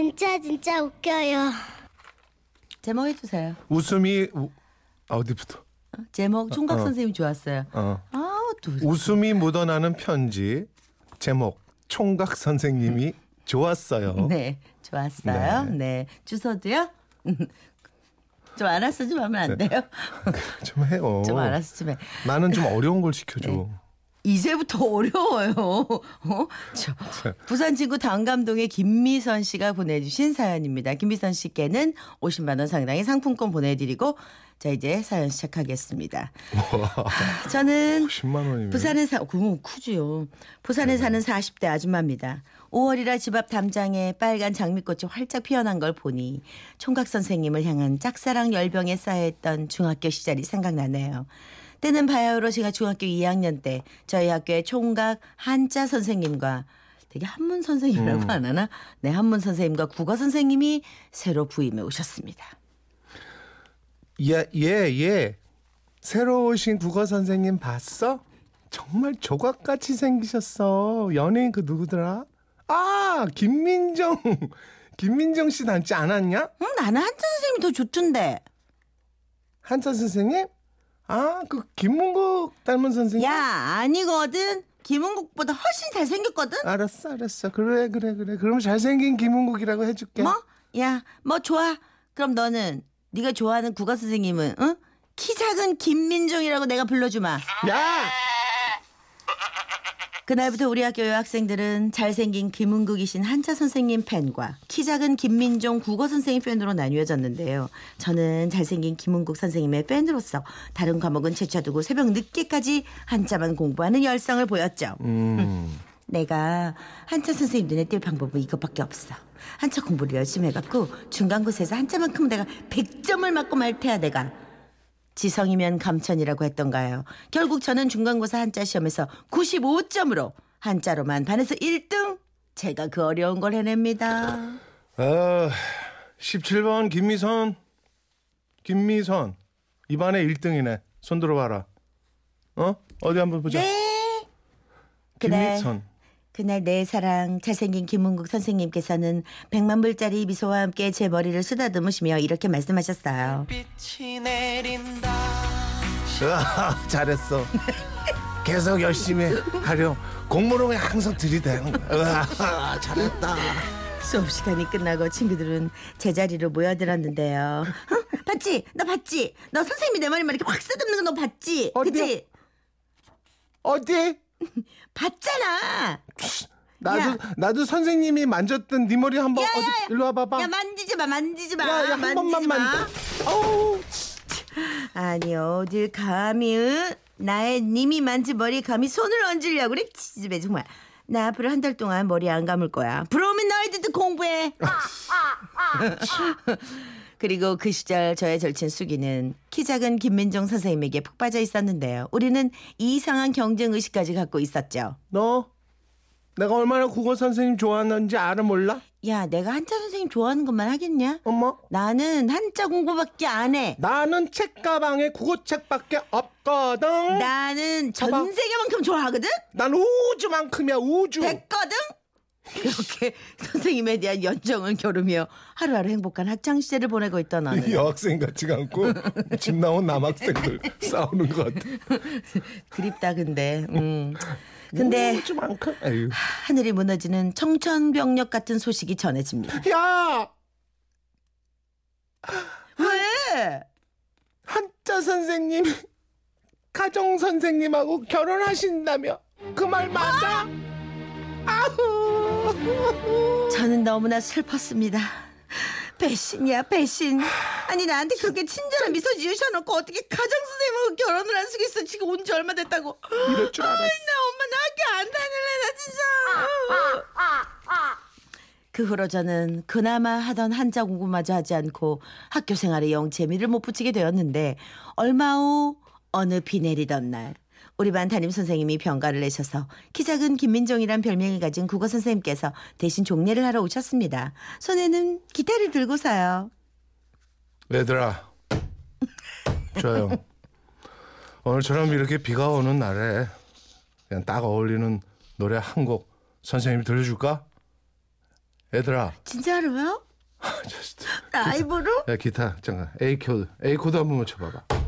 진짜 진짜 웃겨요. 제목 해주세요. 웃음이 우, 아, 어디부터? 제목 총각 어. 선생님 좋았어요. 어. 아우 또 웃음이 묻어나는 편지 제목 총각 선생님이 좋았어요. 네, 좋았어요. 네. 주소도요? 좀 알아서 좀 하면 안 네. 돼요? 좀 해요. 좀 알아서 좀 해. 나는 좀 어려운 걸 시켜줘. 이제부터 어려워요. 어? 저, 부산 친구 당감동의 김미선 씨가 보내주신 사연입니다. 김미선 씨께는 50만 원 상당의 상품권 보내드리고 자 이제 사연 시작하겠습니다. 저는 10만 원이면 부산에 사, 그건 크지요. 부산에 사는 40대 아줌마입니다. 5월이라 집 앞 담장에 빨간 장미꽃이 활짝 피어난 걸 보니 총각 선생님을 향한 짝사랑 열병에 쌓여있던 중학교 시절이 생각나네요. 때는 바야흐로 제가 중학교 2학년 때 저희 학교의 총각 한자 선생님과 되게 한문 선생님이라고 안 하나? 네, 한문 선생님과 국어 선생님이 새로 부임해 오셨습니다. 예, 예, 예. 새로 오신 국어 선생님 봤어? 정말 조각같이 생기셨어. 연예인 그 누구더라? 아, 김민정. 김민정 씨 닮지 않았냐? 응, 나는 한자 선생님이 더 좋던데. 한자 선생님? 아, 그 김문국 닮은 선생님? 야, 아니거든. 김은국보다 훨씬 잘생겼거든. 알았어, 알았어. 그래, 그래, 그래. 그럼 잘생긴 김문국이라고 해줄게. 뭐? 야, 뭐 좋아. 그럼 너는 네가 좋아하는 국어 선생님은 응? 키 작은 김민정이라고 내가 불러주마. 야! 그날부터 우리 학교 여학생들은 잘생긴 김은국이신 한자 선생님 팬과 키 작은 김민종 국어 선생님 팬으로 나뉘어졌는데요. 저는 잘생긴 김은국 선생님의 팬으로서 다른 과목은 제쳐두고 새벽 늦게까지 한자만 공부하는 열성을 보였죠. 음. 내가 한자 선생님 눈에 띌 방법은 이것밖에 없어. 한자 공부를 열심히 해갖고 중간고사에서 한자만큼 내가 100점을 맞고 말 테야 내가. 지성이면 감천이라고 했던가요. 결국 저는 중간고사 한자 시험에서 95점으로 한자로만 반에서 1등. 제가 그 어려운 걸 해냅니다. 아, 17번 김미선. 김미선. 이반에 1등이네. 손 들어봐라. 어? 어디 한번 보자. 네. 김미선. 그 날 내 사랑 잘생긴 김은국 선생님께서는 100만 불짜리 미소와 함께 제 머리를 쓰다듬으시며 이렇게 말씀하셨어요. 빛이 내린다 으아, 잘했어. 계속 열심히 하려. 공무롱에 항상 들이대는 거야. 으아, 잘했다. 수업 시간이 끝나고 친구들은 제자리로 모여들었는데요. 어? 봤지? 나 봤지? 너 선생님이 내 머리만 이렇게 확 쓰듬는 거 너 봤지? 어디요? 그치? 어디? 봤잖아. 나도 야. 나도 선생님이 만졌던 네 머리 한번 어디 야. 일로 와봐 봐. 야 만지지 마, 만지지 마, 야, 야, 한 만지지 번만 마. 만져. 어우, 아니 어딜 감히 응? 나의 님이 만진 머리에 감히 손을 얹으려고 그래? 지집애 정말. 나 앞으로 한 달 동안 머리 안 감을 거야. 부러우면 너희들도 공부해. 그리고 그 시절 저의 절친 수기는 키 작은 김민정 선생님에게 푹 빠져 있었는데요. 우리는 이상한 경쟁 의식까지 갖고 있었죠. 너 내가 얼마나 국어 선생님 좋아하는지 알아 몰라? 야, 내가 한자 선생님 좋아하는 것만 하겠냐? 어머, 나는 한자 공부밖에 안 해. 나는 책가방에 국어책밖에 없거든. 나는 전 봐봐. 세계만큼 좋아하거든? 난 우주만큼이야 우주. 됐거든? 그렇게 선생님에 대한 연정을 겨루며 하루하루 행복한 학창 시절을 보내고 있던 어느 여학생 같지가 않고 집 나온 남학생들 싸우는 것 같아. 그립다 근데 음. 근데 우주만큼. 에휴. 하늘이 무너지는 청천벽력 같은 소식이 전해집니다 야, 왜? 한자 선생님 가정 선생님하고 결혼하신다며 그 말 맞아? 아후. 저는 너무나 슬펐습니다. 배신이야 배신. 아니 나한테 그렇게 친절한 미소 지으셔놓고 어떻게 가정 선생님하고 결혼을 할 수가 있어? 지금 온 지 얼마 됐다고? 이럴 줄 알았어. 나 엄마 나 학교 안 다닐래 나 진짜. 그 후로 저는 그나마 하던 한자 공부마저 하지 않고 학교 생활에 영 재미를 못 붙이게 되었는데 얼마 후 어느 비 내리던 날 우리 반 담임 선생님이 병가를 내셔서 키 작은 김민종이란 별명을 가진 국어 선생님께서 대신 종례를 하러 오셨습니다. 손에는 기타를 들고서요. 얘들아, 조용. 오늘처럼 이렇게 비가 오는 날에 그냥 딱 어울리는 노래 한 곡 선생님이 들려줄까? 얘들아. 진짜로요? just. 라이브로? 야 기타 잠깐 A 코드 A 코드 한 번만 쳐봐봐.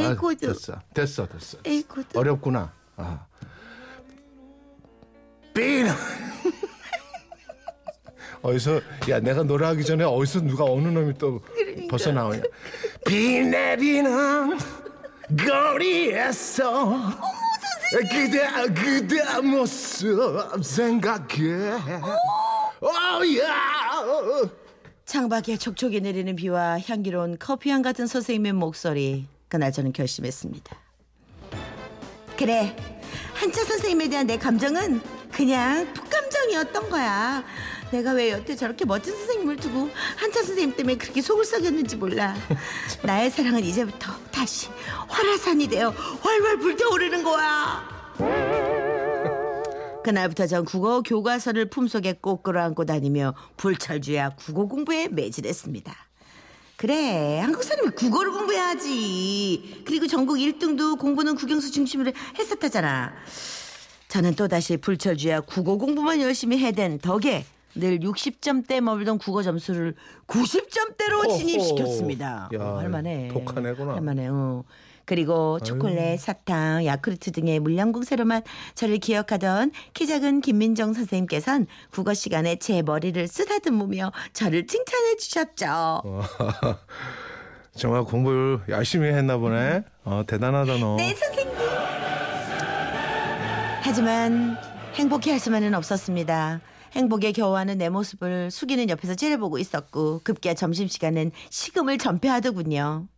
A 아, 코드. 됐어 됐어 됐어. A 코드. 어렵구나. 아. 삐. 어디서 야 내가 노래하기 전에 어디서 누가 어느 놈이 또 벌써 나오냐? 비 내리는 거리에서 그대 그대 모습 생각해. 오야. 창밖에 촉촉이 내리는 비와 향기로운 커피향 같은 선생님의 목소리. 그날 저는 결심했습니다. 그래. 한차 선생님에 대한 내 감정은 그냥 풋감정이었던 거야. 내가 왜 여태 저렇게 멋진 선생님을 두고 한차 선생님 때문에 그렇게 속을 썩였는지 몰라. 나의 사랑은 이제부터 다시 활화산이 되어 활활 불타오르는 거야. 그날부터 전 국어 교과서를 품속에 꼭 끌어안고 다니며 불철주야 국어 공부에 매진했습니다. 그래 한국 사람이 국어를 공부해야지. 그리고 전국 1등도 공부는 국영수 중심으로 했었다잖아. 저는 또다시 불철주야 국어 공부만 열심히 해댄 덕에 늘 60점대 머물던 국어 점수를 90점대로 호호. 진입시켰습니다. 야, 어, 할만해. 독한 애구나. 할만해. 어. 그리고 초콜릿, 사탕, 야쿠르트 등의 물량공세로만 저를 기억하던 키 작은 김민정 선생님께선 국어 시간에 제 머리를 쓰다듬으며 저를 칭찬해 주셨죠. 정말 공부를 열심히 했나 보네. 어, 대단하다 너. 네, 선생님. 하지만 행복해 할 수만은 없었습니다. 행복에 겨워하는 내 모습을 숙이는 옆에서 째려보고 있었고 급기야 점심시간엔 식음을 전폐하더군요.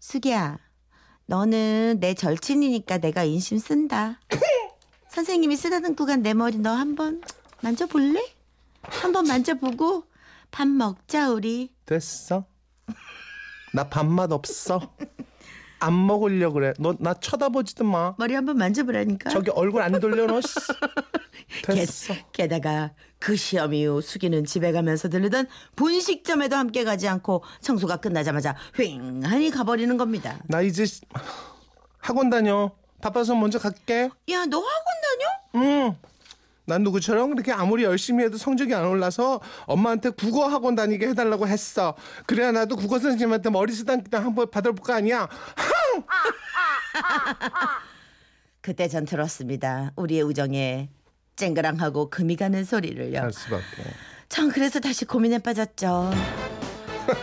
숙이야, 너는 내 절친이니까 내가 인심 쓴다. 선생님이 쓰다듬고 간 내 머리 너 한번 만져볼래? 한번 만져보고 밥 먹자 우리. 됐어. 나 밥맛 없어. 안 먹으려 그래. 너 나 쳐다보지도 마. 머리 한번 만져보라니까. 저기 얼굴 안 돌려 너. 씨. 됐어. 게, 다가그 시험 이후 수기는 집에 가면서 들르던 분식점에도 함께 가지 않고 청소가 끝나자마자 휑하니 가버리는 겁니다. 나 이제 시- 학원 다녀. 바빠서 먼저 갈게. 야, 너 학원 다녀? 응. 난 누구처럼 그렇게 아무리 열심히 해도 성적이 안 올라서 엄마한테 국어 학원 다니게 해달라고 했어. 그래야 나도 국어 선생님한테 머리 쓰담기다 한번 받아볼 거 아니야. 그때 전 들었습니다. 우리의 우정에 쨍그랑하고 금이 가는 소리를요. 할 수밖에. 전 그래서 다시 고민에 빠졌죠.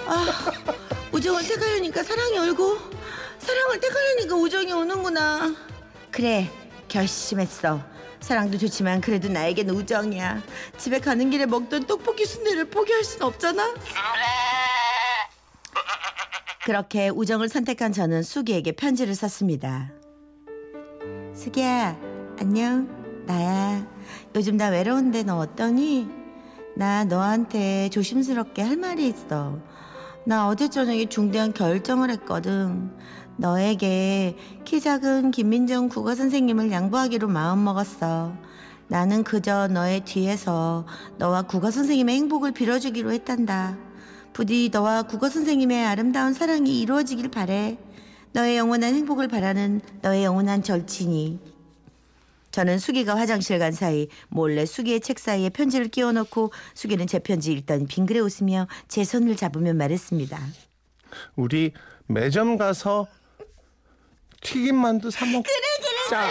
아, 우정을 택하려니까 사랑이 얼고 사랑을 택하려니까 우정이 오는구나. 그래, 결심했어. 사랑도 좋지만 그래도 나에겐 우정이야. 집에 가는 길에 먹던 떡볶이 순대를 포기할 순 없잖아. 그렇게 우정을 선택한 저는 수기에게 편지를 썼습니다. 수기야, 안녕. 나야. 요즘 나 외로운데 너 어떠니? 나 너한테 조심스럽게 할 말이 있어. 나 어제 저녁에 중대한 결정을 했거든. 너에게 키 작은 김민정 국어 선생님을 양보하기로 마음먹었어. 나는 그저 너의 뒤에서 너와 국어 선생님의 행복을 빌어주기로 했단다. 부디 너와 국어 선생님의 아름다운 사랑이 이루어지길 바래. 너의 영원한 행복을 바라는 너의 영원한 절친이. 저는 수기가 화장실 간 사이 몰래 수기의 책 사이에 편지를 끼워넣고 수기는 제 편지 읽더니 빙그레 웃으며 제 손을 잡으며 말했습니다. 우리 매점 가서 튀김 만두 사 먹자. 그래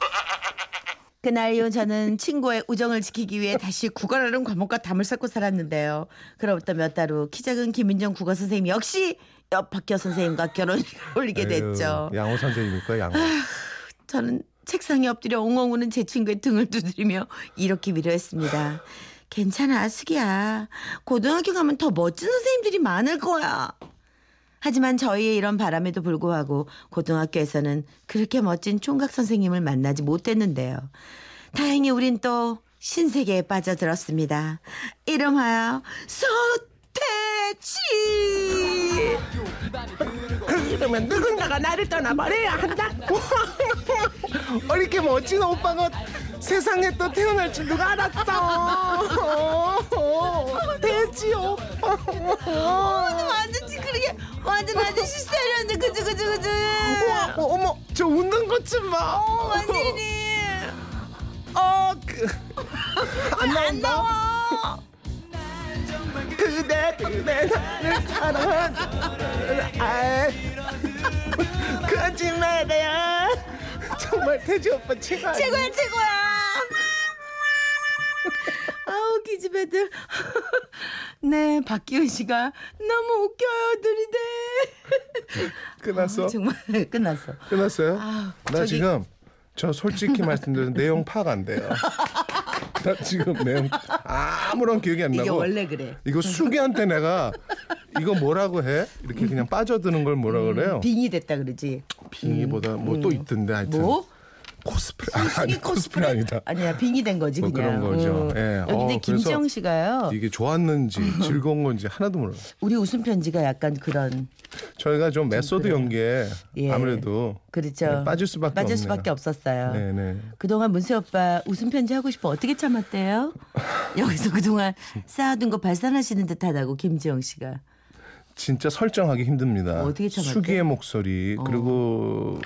그날 이후 저는 친구의 우정을 지키기 위해 다시 국어라는 과목과 담을 쌓고 살았는데요. 그로부터 몇 달 후 키 작은 김민정 국어 선생님 역시 옆학교 선생님과 결혼을 올리게 됐죠. 양호 선생님일까 양호. 저는 책상에 엎드려 엉엉 우는 제 친구의 등을 두드리며 이렇게 위로했습니다. 괜찮아, 수기야. 고등학교 가면 더 멋진 선생님들이 많을 거야. 하지만 저희의 이런 바람에도 불구하고 고등학교에서는 그렇게 멋진 총각 선생님을 만나지 못했는데요. 다행히 우린 또 신세계에 빠져들었습니다. 이름하여 서태지! 그러면 누군가가 나를 떠나버려야 한다. 이렇게 멋진 오빠가 세상에 또 태어날 줄 누가 알았어. 돼지 오빠. 완전 찌 그리게 완전 완전 실수하려는데. 그죠 그죠 그죠 우와, 어, 어머, 저 웃는 것 좀 봐. 어 완전히 어, 그, 안 나온다. 안 나와? 그대 그대 나를 사랑한 아. 말아요 정말 태지 오빠 최고 최고야 최고야. 아우 기집애들. 네 박기훈 씨가 너무 웃겨요 들이대. 끝났어 정말 끝났어. 끝났어요 아, 나 저기- 지금 저 솔직히 말씀드려서 내용 파악 안 돼요 나 지금 내용 아무런 기억이 안 나고 이게 원래 그래. 이거 수기한테 내가 이거 뭐라고 해? 이렇게 그냥 빠져드는 걸 뭐라 그래요? 빙이 됐다 그러지. 빙의보다 뭐또 있던데 하여튼 뭐? 코스프레 아니 이 코스프레 아니다. 아니야 빙이 된 거지 뭐 그냥. 그런 거죠. 음. 예. 여기 어, 근데 김지영 씨가요. 이게 좋았는지 즐거운 건지 하나도 몰라요. 우리 웃음 편지가 약간 그런 저희가 좀 method 그래요. 연기에 예. 아무래도 그렇죠. 네, 빠질 수밖에 빠질. 수밖에 없었어요. 네네. 그동안 문세 오빠 웃음 편지 하고 싶어 어떻게 참았대요? 여기서 그동안 쌓아둔 거 발산하시는 듯하다고 김지영 씨가. 진짜 설정하기 힘듭니다. 어떻게 참았대? 수기의 목소리 그리고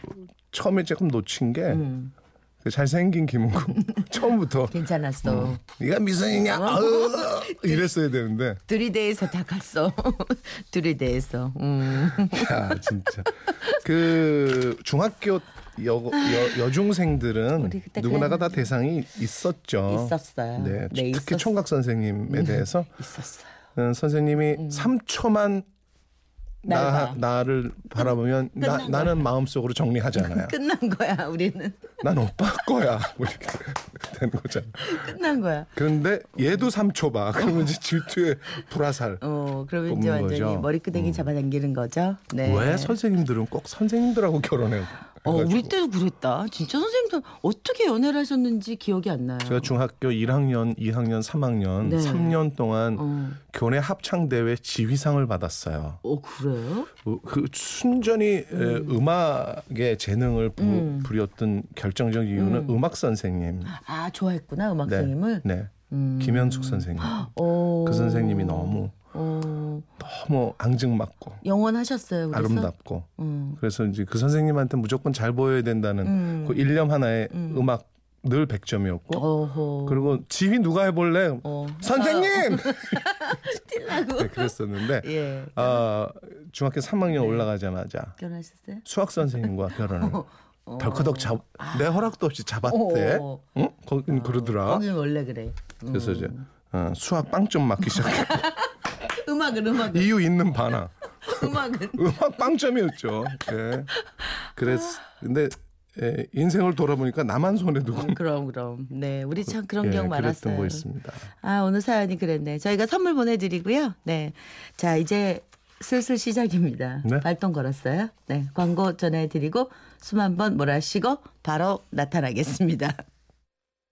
처음에 조금 놓친 게 음. 그 잘생긴 김은국 처음부터 괜찮았어. 네가 미성이냐? 아으, 이랬어야 되는데 들이대에서 다 갔어. 들이대에서. 음. 야 진짜 그 중학교 여, 여, 그때 누구나가 다. 대상이 있었죠. 있었어요. 네, 네, 특히 있었- 총각 선생님에 대해서 있었어요. 음, 선생님이 3초만 날 나, 봐. 나를 바라보면 나, 나는 마음속으로 정리하잖아요. 끝난 거야 우리는. 난 오빠 거야. 뭐 이렇게 되는 거잖아. 끝난 거야. 그런데 얘도 3초 봐. 그러면 이제 질투의 불화살. 어 그러면 이제 완전히 거죠. 머리끄댕이 잡아당기는 거죠. 네. 왜 선생님들은 꼭 선생님들하고 결혼해요? 어. 우리 때도 그랬다. 진짜 선생님들 어떻게 연애를 하셨는지 기억이 안 나요. 제가 중학교 1학년, 2학년, 3학년 네. 3년 동안 어. 교내 합창 대회 지휘상을 받았어요. 어 그래요? 그- 그 순전히 음. 악의 재능을 부, 부렸던 결정적 이유는 음. 악 선생님. 아 좋아했구나 음악 선생님을. 네. 음. 김현숙 선생님. 어. 그 선생님이 너무 어. 너무 앙증맞고 영원하셨어요. 그래서? 아름답고 음. 그래서 이제 그 선생님한테 무조건 잘 보여야 된다는 음. 그 일념 하나에 음. 악늘 100점이었고 어허. 그리고 지휘 누가 해볼래? 어. 선생님! 뛸라고. 네, 그랬었는데 예. 아, 중학교 네. 3학년 올라가자마자 결혼하셨어요? 수학 선생님과 결혼을 덜커덕 잡, 내 허락도 없이 잡았대. 어. 응? 거긴 그러더라. 거기 원래 그래. 음. 그래서 이제 어, 수학 빵점 맞기 시작했고 음악은 음악은 이유 있는 반항. 음악은 음악 빵점이었죠. 예. 그래서 근데 예, 인생을 돌아보니까 나만 손에 두고 그럼 그럼. 네, 우리 참 그런 예, 경우 많았어요. 거 있습니다. 아 오늘 사연이 그랬네. 저희가 선물 보내드리고요. 네, 자 이제 슬슬 시작입니다. 네. 발동 걸었어요. 네, 광고 전해드리고 숨 한번 몰아쉬고 바로 나타나겠습니다.